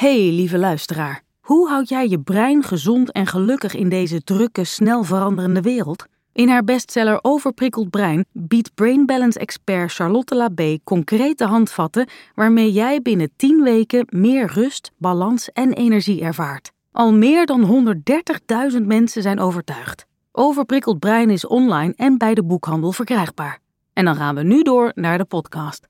Hey, lieve luisteraar. Hoe houd jij je brein gezond en gelukkig in deze drukke, snel veranderende wereld? In haar bestseller Overprikkeld Brein biedt Brain Balance expert Charlotte Labé concrete handvatten waarmee jij binnen 10 weken meer rust, balans en energie ervaart. Al meer dan 130.000 mensen zijn overtuigd. Overprikkeld Brein is online en bij de boekhandel verkrijgbaar. En dan gaan we nu door naar de podcast.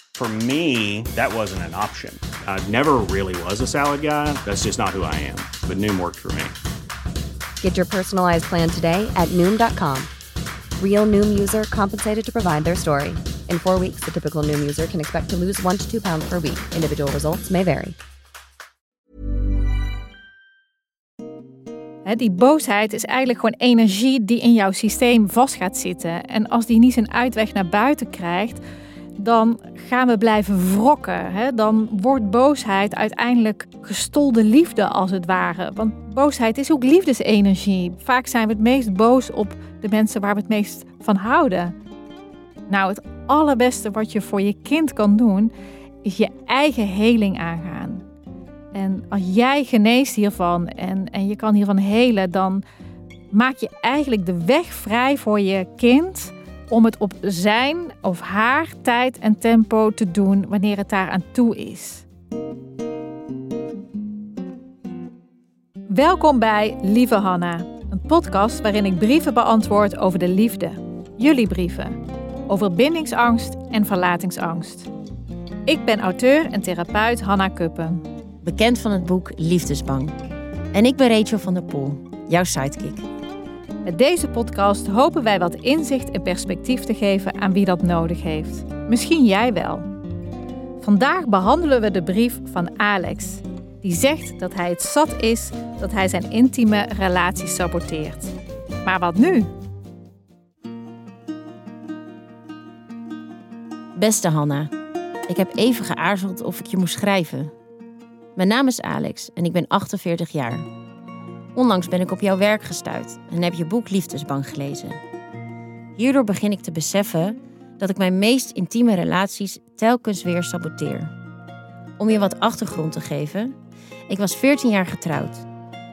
For me, that wasn't an option. I never really was a salad guy. That's just not who I am. But Noom worked for me. Get your personalized plan today at Noom.com. Real Noom user compensated to provide their story. In four weeks, the typical Noom user can expect to lose one to two pounds per week. Individual results may vary. Hè, die boosheid is eigenlijk gewoon energie die in jouw systeem vast gaat zitten. En als die niet zijn uitweg naar buiten krijgt, dan gaan we blijven wrokken. Hè? Dan wordt boosheid uiteindelijk gestolde liefde als het ware. Want boosheid is ook liefdesenergie. Vaak zijn we het meest boos op de mensen waar we het meest van houden. Nou, het allerbeste wat je voor je kind kan doen, is je eigen heling aangaan. En als jij geneest hiervan en, en je kan hiervan helen, dan maak je eigenlijk de weg vrij voor je kind om het op zijn of haar tijd en tempo te doen wanneer het daar aan toe is. Welkom bij Lieve Hanna, een podcast waarin ik brieven beantwoord over de liefde. Jullie brieven. Over bindingsangst en verlatingsangst. Ik ben auteur en therapeut Hanna Kuppen. Bekend van het boek Liefdesbang. En ik ben Rachel van der Poel, jouw sidekick. Met deze podcast hopen wij wat inzicht en perspectief te geven aan wie dat nodig heeft. Misschien jij wel. Vandaag behandelen we de brief van Alex, die zegt dat hij het zat is dat hij zijn intieme relatie saboteert. Maar wat nu? Beste Hanna, ik heb even geaarzeld of ik je moest schrijven. Mijn naam is Alex en ik ben 48 jaar. Onlangs ben ik op jouw werk gestuurd en heb je boek Liefdesbang gelezen. Hierdoor begin ik te beseffen dat ik mijn meest intieme relaties telkens weer saboteer. Om je wat achtergrond te geven, ik was 14 jaar getrouwd.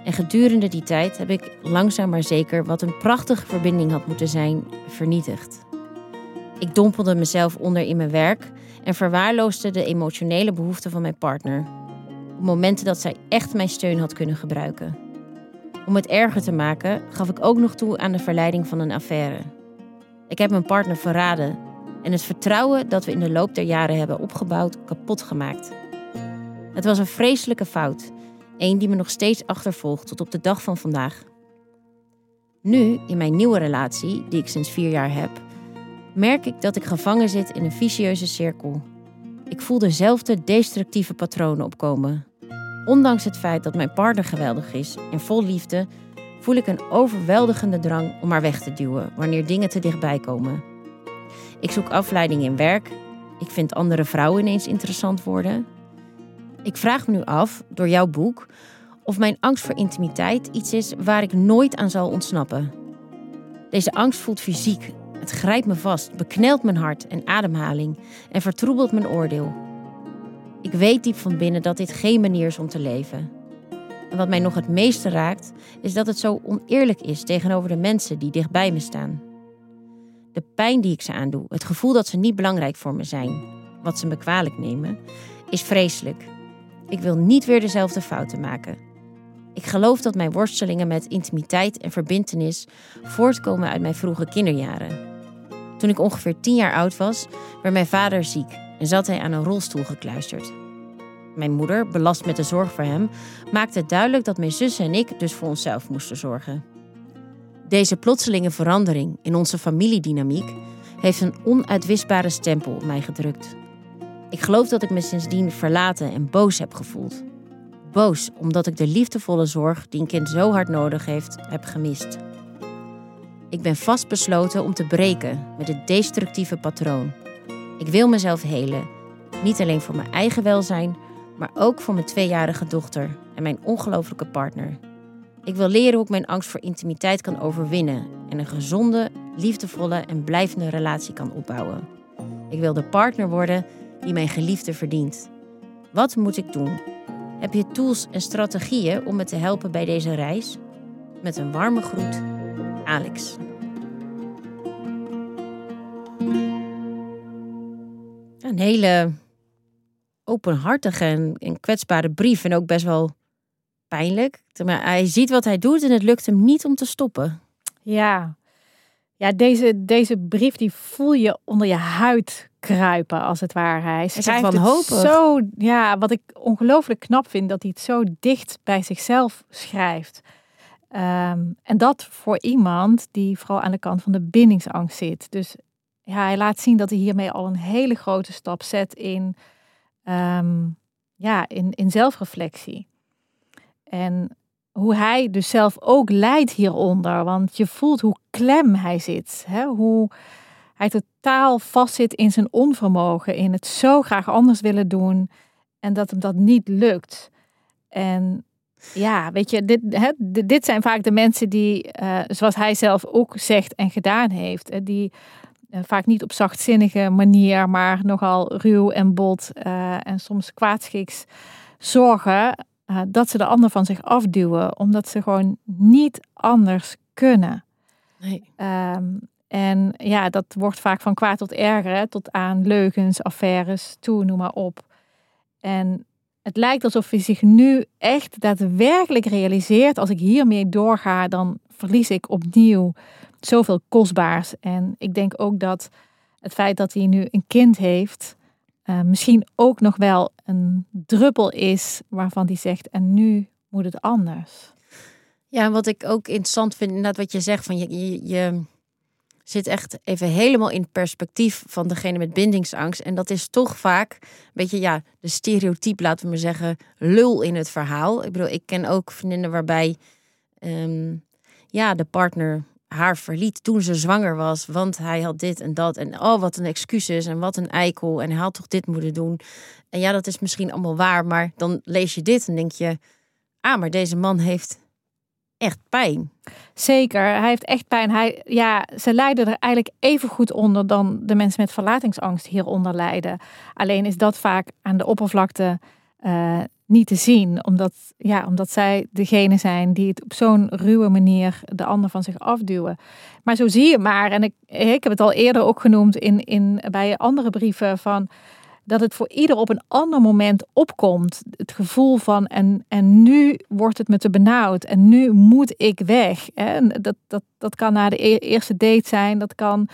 En gedurende die tijd heb ik langzaam maar zeker wat een prachtige verbinding had moeten zijn, vernietigd. Ik dompelde mezelf onder in mijn werk en verwaarloosde de emotionele behoeften van mijn partner. Op momenten dat zij echt mijn steun had kunnen gebruiken. Om het erger te maken, gaf ik ook nog toe aan de verleiding van een affaire. Ik heb mijn partner verraden en het vertrouwen dat we in de loop der jaren hebben opgebouwd kapot gemaakt. Het was een vreselijke fout, een die me nog steeds achtervolgt tot op de dag van vandaag. Nu, in mijn nieuwe relatie, die ik sinds vier jaar heb, merk ik dat ik gevangen zit in een vicieuze cirkel. Ik voel dezelfde destructieve patronen opkomen. Ondanks het feit dat mijn partner geweldig is en vol liefde, voel ik een overweldigende drang om haar weg te duwen wanneer dingen te dichtbij komen. Ik zoek afleiding in werk. Ik vind andere vrouwen ineens interessant worden. Ik vraag me nu af, door jouw boek, of mijn angst voor intimiteit iets is waar ik nooit aan zal ontsnappen. Deze angst voelt fysiek. Het grijpt me vast, beknelt mijn hart en ademhaling en vertroebelt mijn oordeel. Ik weet diep van binnen dat dit geen manier is om te leven. En wat mij nog het meeste raakt, is dat het zo oneerlijk is tegenover de mensen die dichtbij me staan. De pijn die ik ze aandoe, het gevoel dat ze niet belangrijk voor me zijn, wat ze me kwalijk nemen, is vreselijk. Ik wil niet weer dezelfde fouten maken. Ik geloof dat mijn worstelingen met intimiteit en verbintenis voortkomen uit mijn vroege kinderjaren. Toen ik ongeveer tien jaar oud was, werd mijn vader ziek en zat hij aan een rolstoel gekluisterd. Mijn moeder, belast met de zorg voor hem, maakte het duidelijk dat mijn zus en ik dus voor onszelf moesten zorgen. Deze plotselinge verandering in onze familiedynamiek heeft een onuitwisbare stempel op mij gedrukt. Ik geloof dat ik me sindsdien verlaten en boos heb gevoeld. boos omdat ik de liefdevolle zorg die een kind zo hard nodig heeft, heb gemist. Ik ben vastbesloten om te breken met het destructieve patroon. Ik wil mezelf helen, niet alleen voor mijn eigen welzijn, maar ook voor mijn tweejarige dochter en mijn ongelofelijke partner. Ik wil leren hoe ik mijn angst voor intimiteit kan overwinnen en een gezonde, liefdevolle en blijvende relatie kan opbouwen. Ik wil de partner worden die mijn geliefde verdient. Wat moet ik doen? Heb je tools en strategieën om me te helpen bij deze reis? Met een warme groet, Alex. Een hele openhartige en, kwetsbare brief en ook best wel pijnlijk. Maar hij ziet wat hij doet en het lukt hem niet om te stoppen. Ja, ja deze, deze brief die voel je onder je huid kruipen, als het ware. Hij schrijft van hoop. Zo, ja, wat ik ongelooflijk knap vind, dat hij het zo dicht bij zichzelf schrijft. Ehm, en dat voor iemand die vooral aan de kant van de bindingsangst zit. Dus ja, hij laat zien dat hij hiermee al een hele grote stap zet in, ehm, ja, in, in zelfreflectie. En hoe hij dus zelf ook lijdt hieronder. Want je voelt hoe klem hij zit. Hè? Hoe hij totaal vastzit in zijn onvermogen. In het zo graag anders willen doen. En dat hem dat niet lukt. En ja, weet je, dit, hè, dit zijn vaak de mensen die, uh, zoals hij zelf ook zegt en gedaan heeft, die uh, vaak niet op zachtzinnige manier, maar nogal ruw en bot uh, en soms kwaadschiks zorgen dat ze de ander van zich afduwen, omdat ze gewoon niet anders kunnen. Nee. Um, en ja, dat wordt vaak van kwaad tot erger, tot aan leugens, affaires, toe, noem maar op. En het lijkt alsof hij zich nu echt daadwerkelijk realiseert: als ik hiermee doorga, dan verlies ik opnieuw zoveel kostbaars. En ik denk ook dat het feit dat hij nu een kind heeft, uh, misschien ook nog wel een druppel is waarvan hij zegt: en nu moet het anders. Ja, wat ik ook interessant vind, inderdaad, wat je zegt: van je, je, je zit echt even helemaal in het perspectief van degene met bindingsangst. En dat is toch vaak een beetje, ja, de stereotype, laten we maar zeggen, lul in het verhaal. Ik bedoel, ik ken ook vriendinnen waarbij, ehm, ja, de partner haar verliet toen ze zwanger was, want hij had dit en dat. En oh, wat een excuses en wat een eikel. En hij had toch dit moeten doen. En ja, dat is misschien allemaal waar, maar dan lees je dit en denk je, ah, maar deze man heeft echt pijn. Zeker, hij heeft echt pijn. Hij, ja, ze lijden er eigenlijk even goed onder dan de mensen met verlatingsangst hieronder lijden. Alleen is dat vaak aan de oppervlakte uh, niet te zien, omdat, ja, omdat zij degene zijn die het op zo'n ruwe manier de ander van zich afduwen. Maar zo zie je maar, en ik, ik heb het al eerder ook genoemd in, in, bij andere brieven van dat het voor ieder op een ander moment opkomt. Het gevoel van en, en nu wordt het me te benauwd en nu moet ik weg. En dat, dat, dat kan na de e-, eerste date zijn, dat kan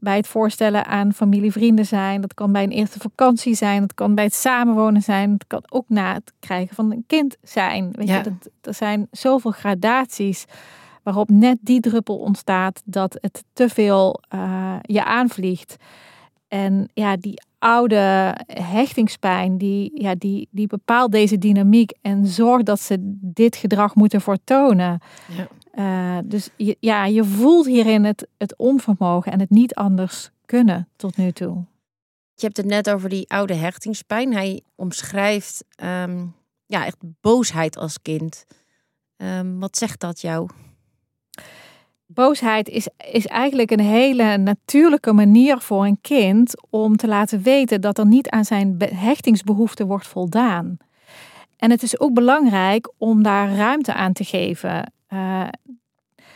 bij het voorstellen aan familie, vrienden zijn, dat kan bij een eerste vakantie zijn, dat kan bij het samenwonen zijn, dat kan ook na het krijgen van een kind zijn. Weet je, dat, er zijn zoveel gradaties waarop net die druppel ontstaat dat het te veel uh, je aanvliegt. En ja, die oude hechtingspijn, die, ja, die, die bepaalt deze dynamiek en zorgt dat ze dit gedrag moeten vertonen. Ja. Uh, dus je, ja, je voelt hierin het, het onvermogen en het niet anders kunnen tot nu toe. Je hebt het net over die oude hechtingspijn. Hij omschrijft um, ja, echt boosheid als kind. Um, wat zegt dat jou? Boosheid is, is eigenlijk een hele natuurlijke manier voor een kind om te laten weten dat er niet aan zijn hechtingsbehoeften wordt voldaan. En het is ook belangrijk om daar ruimte aan te geven. Uh,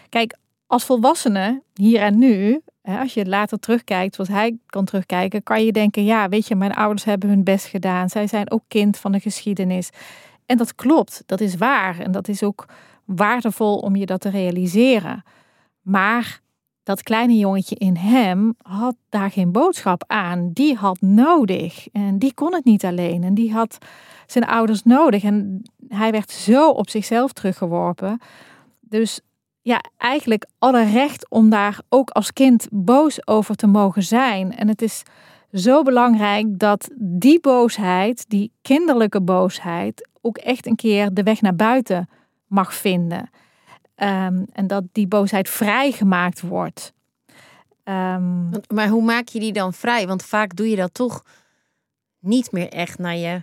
kijk, als volwassene, hier en nu, als je later terugkijkt, zoals hij kan terugkijken, kan je denken: ja, weet je, mijn ouders hebben hun best gedaan. Zij zijn ook kind van de geschiedenis. En dat klopt, dat is waar. En dat is ook waardevol om je dat te realiseren. Maar dat kleine jongetje in hem had daar geen boodschap aan. Die had nodig. En die kon het niet alleen. En die had zijn ouders nodig. En hij werd zo op zichzelf teruggeworpen. Dus ja, eigenlijk alle recht om daar ook als kind boos over te mogen zijn. En het is zo belangrijk dat die boosheid, die kinderlijke boosheid, ook echt een keer de weg naar buiten mag vinden. Ehm, en dat die boosheid vrijgemaakt wordt. Um, maar hoe maak je die dan vrij? Want vaak doe je dat toch niet meer echt naar je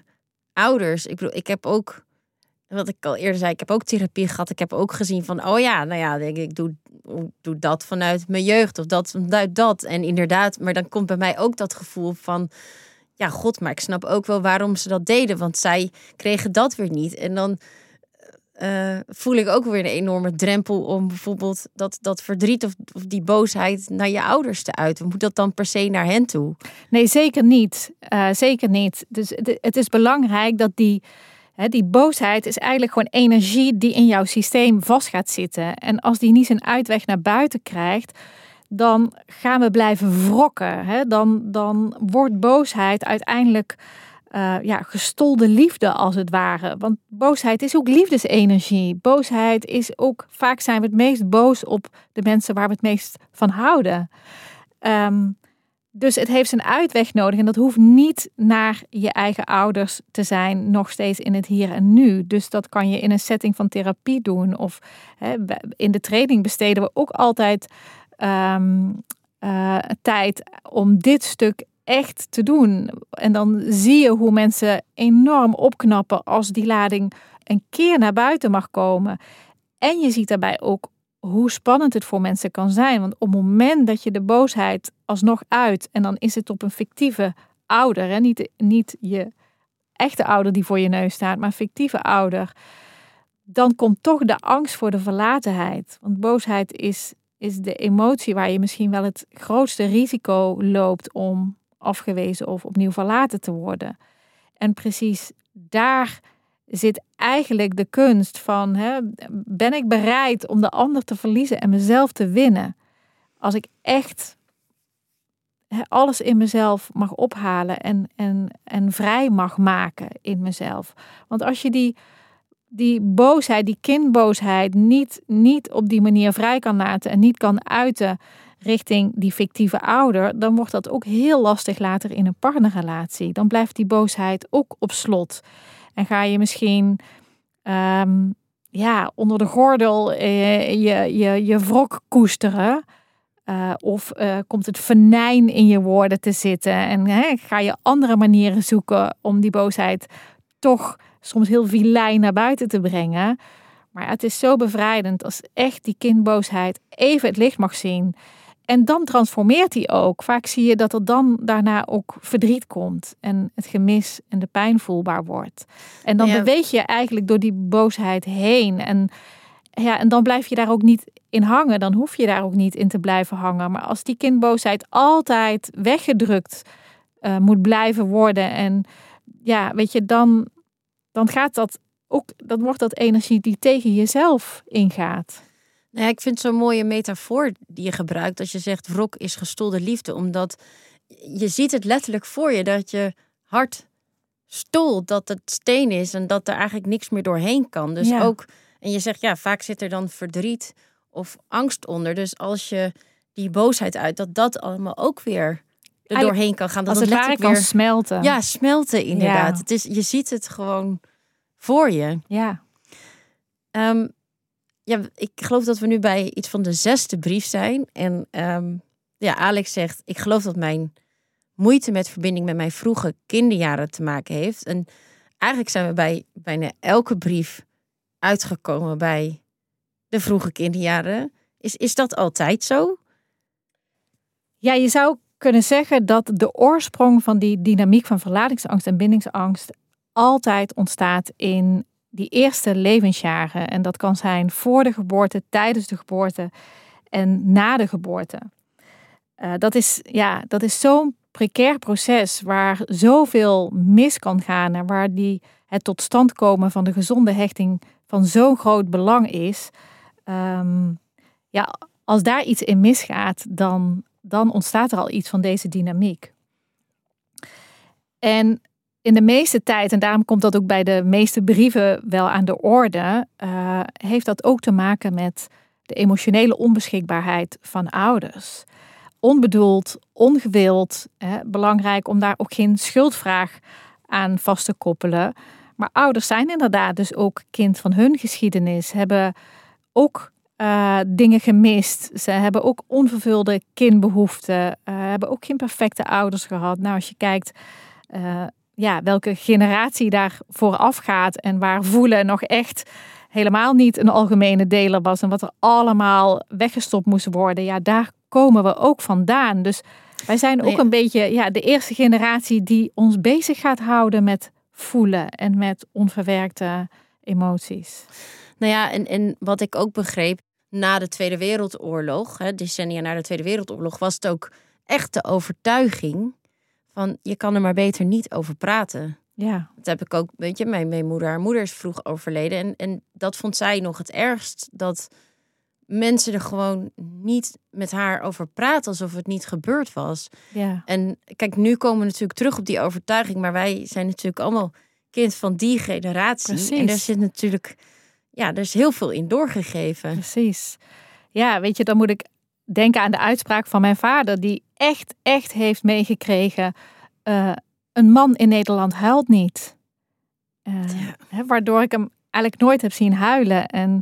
ouders. Ik bedoel, ik heb ook, wat ik al eerder zei, ik heb ook therapie gehad. Ik heb ook gezien van, oh ja, nou ja, denk ik, doe, doe dat vanuit mijn jeugd of dat vanuit dat. En inderdaad, maar dan komt bij mij ook dat gevoel van, ja, god, maar ik snap ook wel waarom ze dat deden. Want zij kregen dat weer niet. En dan uh, voel ik ook weer een enorme drempel om bijvoorbeeld dat, dat verdriet of, of, die boosheid naar je ouders te uiten. Moet dat dan per se naar hen toe? Nee, zeker niet. Uh, zeker niet. Dus het, is belangrijk dat die, die boosheid is eigenlijk gewoon energie die in jouw systeem vast gaat zitten. En als die niet zijn uitweg naar buiten krijgt, dan gaan we blijven wrokken. Dan, dan wordt boosheid uiteindelijk uh, ja, gestolde liefde als het ware. Want boosheid is ook liefdesenergie. Boosheid is ook, vaak zijn we het meest boos op de mensen waar we het meest van houden. Um, dus het heeft zijn uitweg nodig en dat hoeft niet naar je eigen ouders te zijn, nog steeds in het hier en nu. Dus dat kan je in een setting van therapie doen of hè, in de training besteden we ook altijd um, uh, tijd om dit stuk echt te doen. En dan zie je hoe mensen enorm opknappen als die lading een keer naar buiten mag komen. En je ziet daarbij ook hoe spannend het voor mensen kan zijn. Want op het moment dat je de boosheid alsnog uit, en dan is het op een fictieve ouder, hè? Niet, niet je echte ouder die voor je neus staat, maar fictieve ouder, dan komt toch de angst voor de verlatenheid. Want boosheid is, is de emotie waar je misschien wel het grootste risico loopt om afgewezen of opnieuw verlaten te worden. En precies daar zit eigenlijk de kunst van: hè, ben ik bereid om de ander te verliezen en mezelf te winnen? Als ik echt hè, alles in mezelf mag ophalen en, en, en vrij mag maken in mezelf. Want als je die, die boosheid, die kindboosheid, niet, niet op die manier vrij kan laten en niet kan uiten richting die fictieve ouder, dan wordt dat ook heel lastig later in een partnerrelatie. Dan blijft die boosheid ook op slot. En ga je misschien ehm, ja, onder de gordel eh, je, je, je wrok koesteren. Uh, of uh, komt het venijn in je woorden te zitten en hè, ga je andere manieren zoeken om die boosheid toch soms heel vilijn naar buiten te brengen. Maar het is zo bevrijdend als echt die kindboosheid even het licht mag zien. En dan transformeert hij ook. Vaak zie je dat er dan daarna ook verdriet komt. En het gemis en de pijn voelbaar wordt. En dan beweeg je eigenlijk door die boosheid heen. En, ja, en dan blijf je daar ook niet in hangen. Dan hoef je daar ook niet in te blijven hangen. Maar als die kindboosheid altijd weggedrukt uh, moet blijven worden. En ja, weet je, dan, dan gaat dat ook, dan wordt dat energie die tegen jezelf ingaat. Nou ja, ik vind zo'n mooie metafoor die je gebruikt als je zegt wrok is gestolde liefde. Omdat je ziet het letterlijk voor je dat je hart stolt, dat het steen is en dat er eigenlijk niks meer doorheen kan. Dus ook, en je zegt ja, vaak zit er dan verdriet of angst onder. Dus als je die boosheid uit, dat dat allemaal ook weer er doorheen kan gaan. Dat als het, het letterlijk weer kan smelten. Ja, smelten inderdaad. Het is, je ziet het gewoon voor je. Ja. Um, ja, ik geloof dat we nu bij iets van de zesde brief zijn. En ehm, ja, Alex zegt: Ik geloof dat mijn moeite met verbinding met mijn vroege kinderjaren te maken heeft. En eigenlijk zijn we bij bijna elke brief uitgekomen bij de vroege kinderjaren. Is, is dat altijd zo? Ja, je zou kunnen zeggen dat de oorsprong van die dynamiek van verlatingsangst en bindingsangst altijd ontstaat in die eerste levensjaren. En dat kan zijn voor de geboorte, tijdens de geboorte en na de geboorte. Uh, dat is, ja, dat is zo'n precair proces waar zoveel mis kan gaan en waar die, het tot stand komen van de gezonde hechting van zo'n groot belang is. Um, ja, als daar iets in misgaat, dan, dan ontstaat er al iets van deze dynamiek. En in de meeste tijd, en daarom komt dat ook bij de meeste brieven wel aan de orde, uh, heeft dat ook te maken met de emotionele onbeschikbaarheid van ouders. Onbedoeld, ongewild, hè, belangrijk om daar ook geen schuldvraag aan vast te koppelen. Maar ouders zijn inderdaad dus ook kind van hun geschiedenis, hebben ook uh, dingen gemist. Ze hebben ook onvervulde kindbehoeften, uh, hebben ook geen perfecte ouders gehad. Nou, als je kijkt ja, welke generatie daar vooraf gaat en waar voelen nog echt helemaal niet een algemene deler was en wat er allemaal weggestopt moest worden, ja, daar komen we ook vandaan. Dus wij zijn ook een beetje ja, de eerste generatie die ons bezig gaat houden met voelen en met onverwerkte emoties. Nou ja, en, en wat ik ook begreep, na de Tweede Wereldoorlog, hè, decennia na de Tweede Wereldoorlog, was het ook echt de overtuiging van je kan er maar beter niet over praten. Ja. Dat heb ik ook, weet je, mijn, mijn moeder, haar moeder is vroeg overleden. En, en dat vond zij nog het ergst. Dat mensen er gewoon niet met haar over praten alsof het niet gebeurd was. Ja. En kijk, nu komen we natuurlijk terug op die overtuiging, maar wij zijn natuurlijk allemaal kind van die generatie. Precies. En daar zit natuurlijk, ja, er is heel veel in doorgegeven. Precies. Ja, weet je, dan moet ik denken aan de uitspraak van mijn vader, die echt, echt heeft meegekregen: uh, een man in Nederland huilt niet. Uh, ja. waardoor ik hem eigenlijk nooit heb zien huilen. En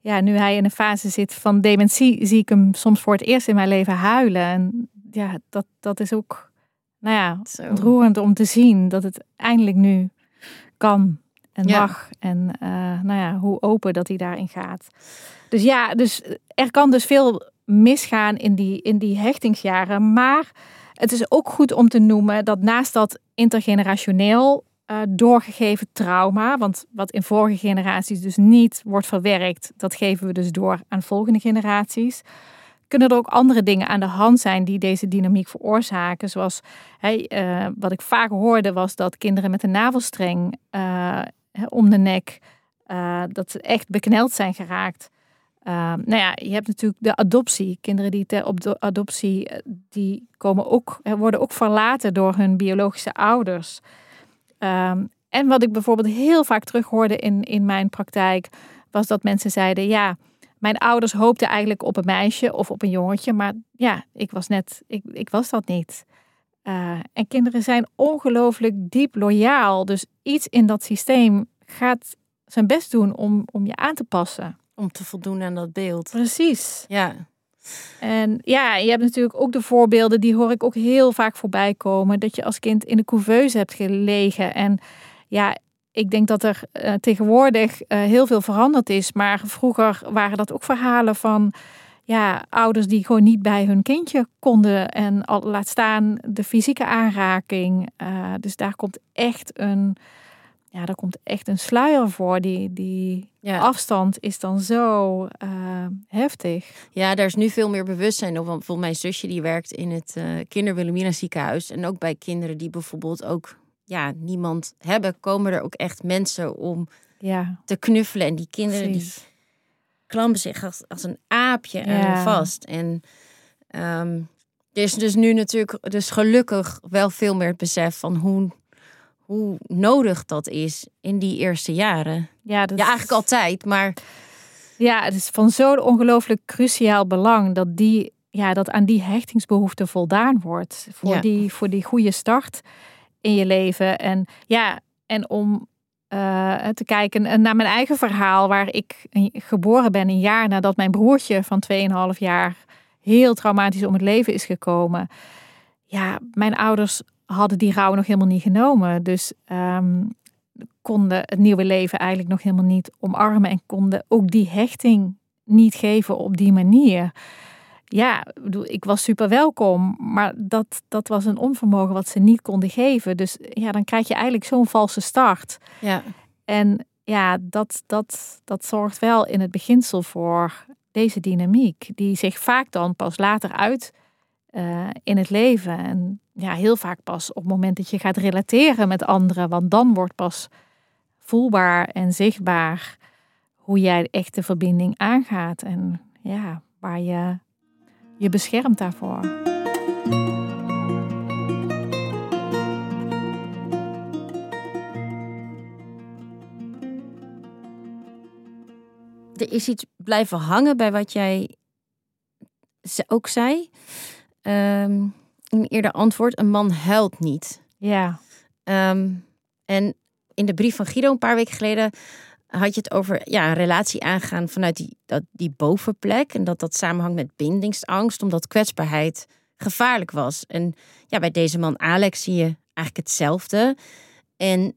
ja, nu hij in een fase zit van dementie, zie ik hem soms voor het eerst in mijn leven huilen. En ja, dat, dat is ook, nou ja, Zo. ontroerend om te zien dat het eindelijk nu kan en Ja. mag. En uh, nou ja, hoe open dat hij daarin gaat. Dus ja, dus er kan dus veel misgaan in die, in die hechtingsjaren. Maar het is ook goed om te noemen dat naast dat intergenerationeel uh, doorgegeven trauma, want wat in vorige generaties dus niet wordt verwerkt, dat geven we dus door aan volgende generaties. Kunnen er ook andere dingen aan de hand zijn die deze dynamiek veroorzaken? Zoals uh, wat ik vaak hoorde, was dat kinderen met een navelstreng uh, om de nek, dat ze echt bekneld zijn geraakt. Uh, nou ja, je hebt natuurlijk de adoptie. Kinderen die op adoptie, die komen ook, worden ook verlaten door hun biologische ouders. Um, en wat ik bijvoorbeeld heel vaak terughoorde in, in mijn praktijk, was dat mensen zeiden: Ja, mijn ouders hoopten eigenlijk op een meisje of op een jongetje, maar ja, ik was net, ik, ik was dat niet. Uh, en kinderen zijn ongelooflijk diep loyaal. Dus iets in dat systeem gaat zijn best doen om, om je aan te passen. Om te voldoen aan dat beeld. Precies. Ja. En ja, je hebt natuurlijk ook de voorbeelden, die hoor ik ook heel vaak voorbij komen. Dat je als kind in de couveuse hebt gelegen. En ja, ik denk dat er uh, tegenwoordig uh, heel veel veranderd is. Maar vroeger waren dat ook verhalen van ja, ouders die gewoon niet bij hun kindje konden. En al, laat staan de fysieke aanraking. Uh, dus daar komt echt een. Ja, daar komt echt een sluier voor. Die, die ja. afstand is dan zo uh, heftig. Ja, daar is nu veel meer bewustzijn op. Want bijvoorbeeld mijn zusje die werkt in het uh, Kinder Wilhelmina ziekenhuis. En ook bij kinderen die bijvoorbeeld ook ja, niemand hebben, komen er ook echt mensen om ja. te knuffelen. En die kinderen Precies. die klampen zich als, als een aapje ja. vast. En um, er is dus nu natuurlijk dus gelukkig wel veel meer het besef van hoe hoe nodig dat is in die eerste jaren. Ja, dat ja eigenlijk altijd, maar... Ja, het is van zo'n ongelooflijk cruciaal belang dat, die, ja, dat aan die hechtingsbehoefte voldaan wordt. Voor, ja. die, voor die goede start in je leven. En ja, en om uh, te kijken naar mijn eigen verhaal, waar ik geboren ben een jaar nadat mijn broertje van 2,5 jaar heel traumatisch om het leven is gekomen. Ja, mijn ouders hadden die rouw nog helemaal niet genomen. Dus um, konden het nieuwe leven eigenlijk nog helemaal niet omarmen en konden ook die hechting niet geven op die manier. Ja, ik was super welkom, maar dat, dat was een onvermogen wat ze niet konden geven. Dus ja, dan krijg je eigenlijk zo'n valse start. Ja. En ja, dat, dat, dat zorgt wel in het beginsel voor deze dynamiek, die zich vaak dan pas later uit uh, in het leven. En ja, heel vaak pas op het moment dat je gaat relateren met anderen. Want dan wordt pas voelbaar en zichtbaar hoe jij echt de verbinding aangaat. En ja, waar je je beschermt daarvoor. Er is iets blijven hangen bij wat jij ook zei. Um, een eerder antwoord: een man huilt niet. Ja. Um, en in de brief van Guido een paar weken geleden had je het over ja, een relatie aangaan vanuit die, dat, die bovenplek. En dat dat samenhangt met bindingsangst, omdat kwetsbaarheid gevaarlijk was. En ja, bij deze man Alex zie je eigenlijk hetzelfde. En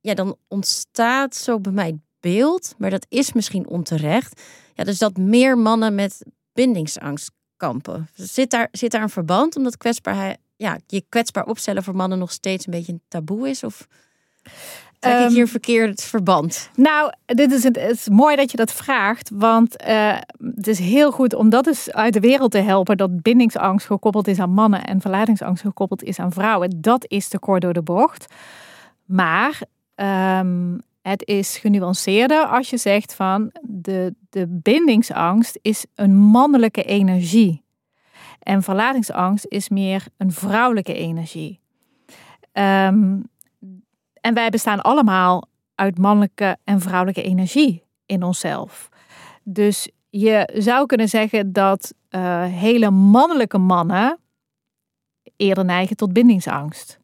ja, dan ontstaat zo bij mij het beeld, maar dat is misschien onterecht. Ja, dus dat meer mannen met bindingsangst kampen. Zit daar, zit daar een verband omdat kwetsbaarheid, ja, je kwetsbaar opstellen voor mannen nog steeds een beetje een taboe is? Of trek ik Ehm, hier verkeerd verband? Nou, dit is het, het is mooi dat je dat vraagt. Want eh, het is heel goed om dat eens uit de wereld te helpen. Dat bindingsangst gekoppeld is aan mannen en verlatingsangst gekoppeld is aan vrouwen. Dat is te kort door de bocht. Maar ehm, het is genuanceerder als je zegt van de, de bindingsangst is een mannelijke energie. En verlatingsangst is meer een vrouwelijke energie. Ehm, en wij bestaan allemaal uit mannelijke en vrouwelijke energie in onszelf. Dus je zou kunnen zeggen dat eh, hele mannelijke mannen eerder neigen tot bindingsangst.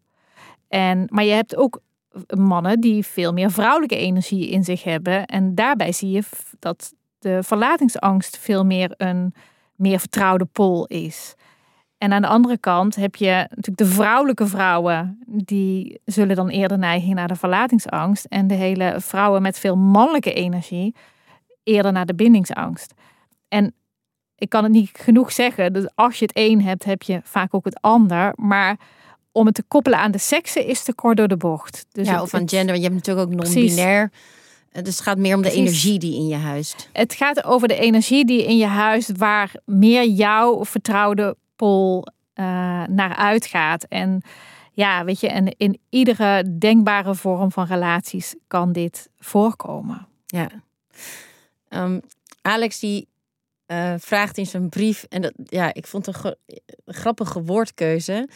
En, maar je hebt ook mannen die veel meer vrouwelijke energie in zich hebben. En daarbij zie je dat de verlatingsangst veel meer een meer vertrouwde pol is. En aan de andere kant heb je natuurlijk de vrouwelijke vrouwen, die zullen dan eerder neigen naar de verlatingsangst. En de hele vrouwen met veel mannelijke energie eerder naar de bindingsangst. En ik kan het niet genoeg zeggen, dus als je het een hebt, heb je vaak ook het ander. Maar om het te koppelen aan de seksen is te kort door de bocht. Dus ja, het- of aan het- gender. Je hebt natuurlijk ook non-binair. Eh, Dus het gaat meer om de Precies. energie die in je huist. Het gaat over de energie die in je huis, waar meer jouw vertrouwde pol eh, naar uitgaat. En ja, weet je, en in iedere denkbare vorm van relaties kan dit voorkomen. Ja. Ehm, Alex die eh, vraagt in zijn brief, en dat, ja, ik vond een, een grappige woordkeuze.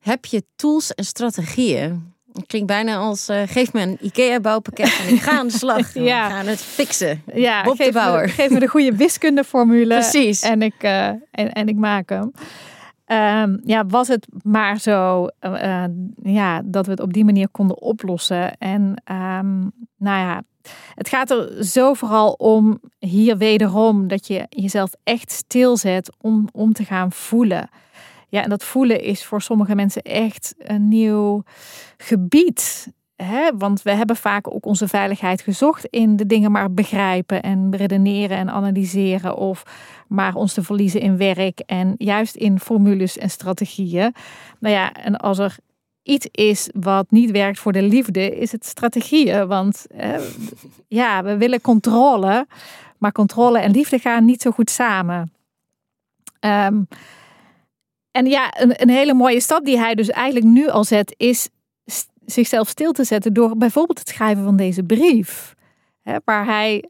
Heb je tools en strategieën? Het klinkt bijna als, eh, geef me een IKEA-bouwpakket en ik ga aan de slag. Ja. We gaan het fixen. Ja, Bob de geef, Bouwer. Me, geef me de goede wiskundeformule. Precies. En ik, eh, en, en ik maak hem. Ehm, ja, was het maar zo eh, ja, dat we het op die manier konden oplossen. En ehm, nou ja, het gaat er zo vooral om hier wederom dat je jezelf echt stilzet om, om te gaan voelen. Ja, en dat voelen is voor sommige mensen echt een nieuw gebied. Hè? Want we hebben vaak ook onze veiligheid gezocht in de dingen maar begrijpen en redeneren en analyseren. Of maar ons te verliezen in werk en juist in formules en strategieën. Nou ja, en als er iets is wat niet werkt voor de liefde, is het strategieën. Want ja, we willen controle, maar controle en liefde gaan niet zo goed samen. Ehm, en ja, een, een hele mooie stap die hij dus eigenlijk nu al zet, is zichzelf stil te zetten door bijvoorbeeld het schrijven van deze brief. Hè, waar hij,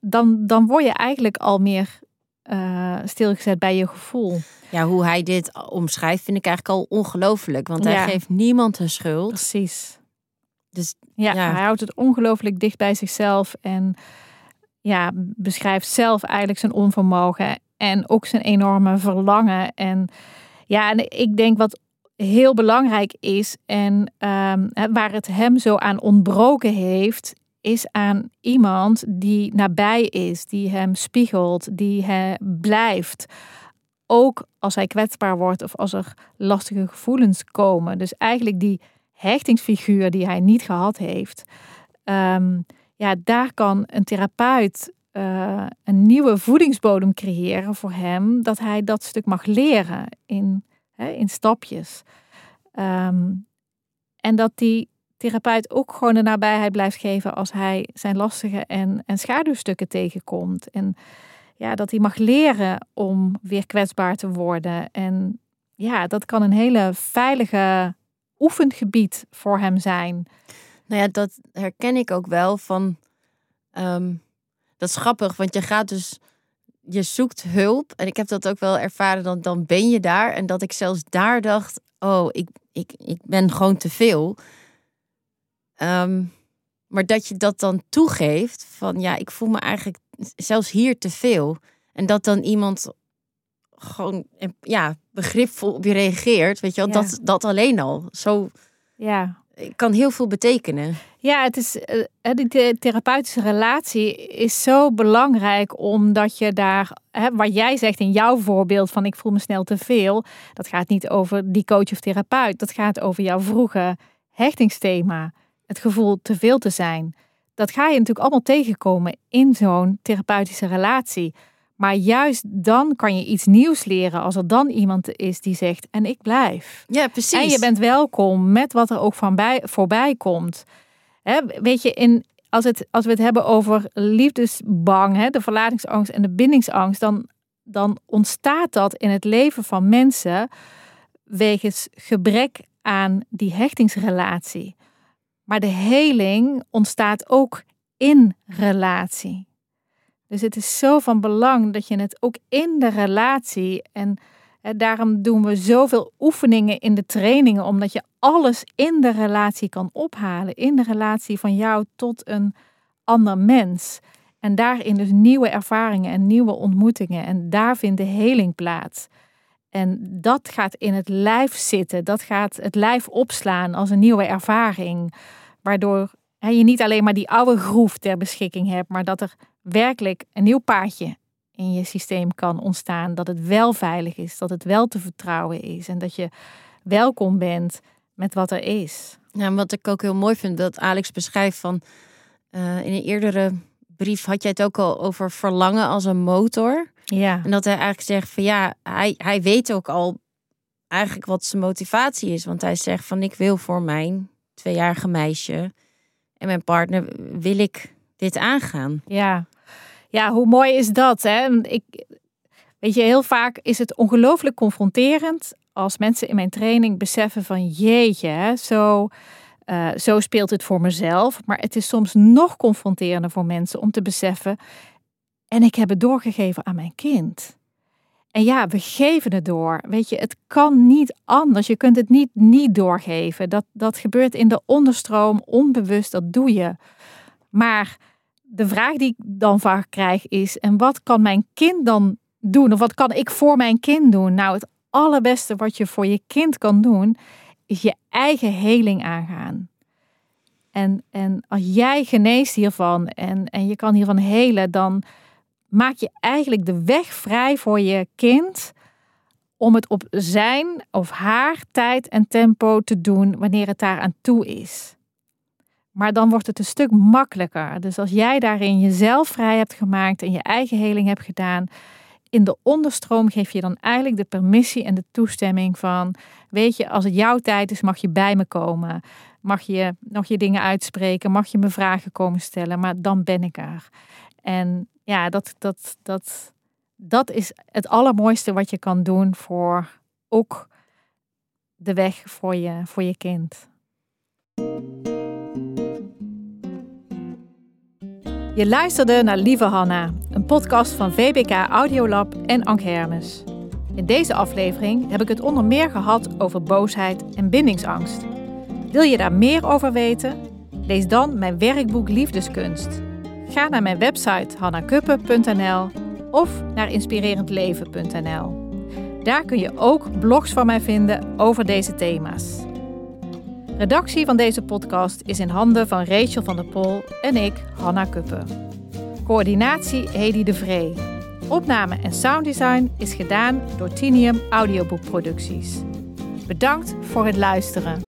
dan, dan word je eigenlijk al meer eh, stilgezet bij je gevoel. Ja, hoe hij dit omschrijft vind ik eigenlijk al ongelooflijk. Want Ja. hij geeft niemand de schuld. Precies. Dus Ja, Ja. hij houdt het ongelooflijk dicht bij zichzelf en ja, beschrijft zelf eigenlijk zijn onvermogen en ook zijn enorme verlangen. En ja, en ik denk wat heel belangrijk is en ehm, waar het hem zo aan ontbroken heeft, is aan iemand die nabij is, die hem spiegelt, die hij blijft. Ook als hij kwetsbaar wordt of als er lastige gevoelens komen. Dus eigenlijk die hechtingsfiguur die hij niet gehad heeft. ehm, ja, daar kan een therapeut eh, een nieuwe voedingsbodem creëren voor hem. Dat hij dat stuk mag leren in, hè, in stapjes. Ehm, en dat die therapeut ook gewoon de nabijheid blijft geven als hij zijn lastige en, en schaduwstukken tegenkomt. En ja, dat hij mag leren om weer kwetsbaar te worden. En ja, dat kan een hele veilige oefengebied voor hem zijn. Nou ja, dat herken ik ook wel van. ehm, dat is grappig, want je gaat dus. Je zoekt hulp. En ik heb dat ook wel ervaren. Dan, dan ben je daar. En dat ik zelfs daar dacht: oh, ik, ik, ik ben gewoon te veel. Ehm, maar dat je dat dan toegeeft: van ja, ik voel me eigenlijk zelfs hier te veel. En dat dan iemand gewoon ja, begripvol op je reageert. Weet je wel, Ja. dat, dat alleen al. Zo Ja, kan heel veel betekenen. Ja, het is, uh, die therapeutische relatie is zo belangrijk omdat je daar, hè, wat jij zegt in jouw voorbeeld van ik voel me snel te veel, dat gaat niet over die coach of therapeut, dat gaat over jouw vroege hechtingsthema, het gevoel te veel te zijn. Dat ga je natuurlijk allemaal tegenkomen in zo'n therapeutische relatie. Maar juist dan kan je iets nieuws leren als er dan iemand is die zegt en ik blijf. Ja, precies. En je bent welkom met wat er ook van bij, voorbij komt. weet je, in, als, het, als we het hebben over liefdesbang, de verlatingsangst en de bindingsangst, dan, dan ontstaat dat in het leven van mensen wegens gebrek aan die hechtingsrelatie. Maar de heling ontstaat ook in relatie. Dus het is zo van belang dat je het ook in de relatie en daarom doen we zoveel oefeningen in de trainingen, omdat je alles in de relatie kan ophalen, in de relatie van jou tot een ander mens. En daarin dus nieuwe ervaringen en nieuwe ontmoetingen. En daar vindt de heling plaats. En dat gaat in het lijf zitten, dat gaat het lijf opslaan als een nieuwe ervaring. Waardoor je niet alleen maar die oude groef ter beschikking hebt, maar dat er werkelijk een nieuw paadje in je systeem kan ontstaan. Dat het wel veilig is, dat het wel te vertrouwen is en dat je welkom bent met wat er is. Ja, wat ik ook heel mooi vind, dat Alex beschrijft van uh, in een eerdere brief had jij het ook al over verlangen als een motor. Ja. En dat hij eigenlijk zegt van ja, hij, hij weet ook al eigenlijk wat zijn motivatie is. Want hij zegt van ik wil voor mijn tweejarige meisje en mijn partner wil ik dit aangaan. Ja, ja hoe mooi is dat? Hè? Ik, weet je, heel vaak is het ongelooflijk confronterend als mensen in mijn training beseffen van jeetje, hè, zo, uh, zo speelt het voor mezelf. Maar het is soms nog confronterender voor mensen om te beseffen en ik heb het doorgegeven aan mijn kind. En ja, we geven het door. Weet je, het kan niet anders. Je kunt het niet niet doorgeven. Dat, dat gebeurt in de onderstroom, onbewust, dat doe je. Maar de vraag die ik dan vaak krijg is: en wat kan mijn kind dan doen? Of wat kan ik voor mijn kind doen? Nou, het allerbeste wat je voor je kind kan doen, is je eigen heling aangaan. En, en als jij geneest hiervan en, en je kan hiervan helen, dan maak je eigenlijk de weg vrij voor je kind om het op zijn of haar tijd en tempo te doen wanneer het daar aan toe is. Maar dan wordt het een stuk makkelijker. Dus als jij daarin jezelf vrij hebt gemaakt en je eigen heling hebt gedaan, in de onderstroom geef je dan eigenlijk de permissie en de toestemming van, weet je, als het jouw tijd is, mag je bij me komen. Mag je nog je dingen uitspreken, mag je me vragen komen stellen, maar dan ben ik er. En ja, dat, dat, dat, dat is het allermooiste wat je kan doen voor ook de weg voor je, voor je kind. Je luisterde naar Lieve Hanna, een podcast van VBK Audiolab en Ank Hermes. In deze aflevering heb ik het onder meer gehad over boosheid en bindingsangst. Wil je daar meer over weten? Lees dan mijn werkboek Liefdeskunst. Ga naar mijn website hannakuppen.nl of naar inspirerendleven.nl. Daar kun je ook blogs van mij vinden over deze thema's. Redactie van deze podcast is in handen van Rachel van der Pol en ik, Hanna Kuppen. Coördinatie Hedy de Vree. Opname en sounddesign is gedaan door Tinium Audioboekproducties. Bedankt voor het luisteren.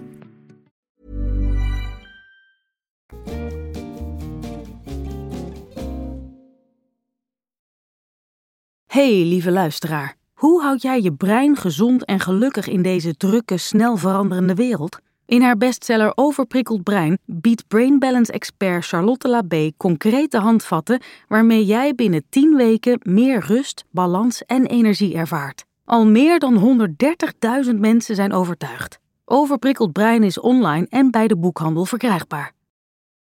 Hey, lieve luisteraar. Hoe houd jij je brein gezond en gelukkig in deze drukke, snel veranderende wereld? In haar bestseller Overprikkeld Brein biedt Brain Balance expert Charlotte Labé concrete handvatten waarmee jij binnen 10 weken meer rust, balans en energie ervaart. Al meer dan 130.000 mensen zijn overtuigd. Overprikkeld Brein is online en bij de boekhandel verkrijgbaar.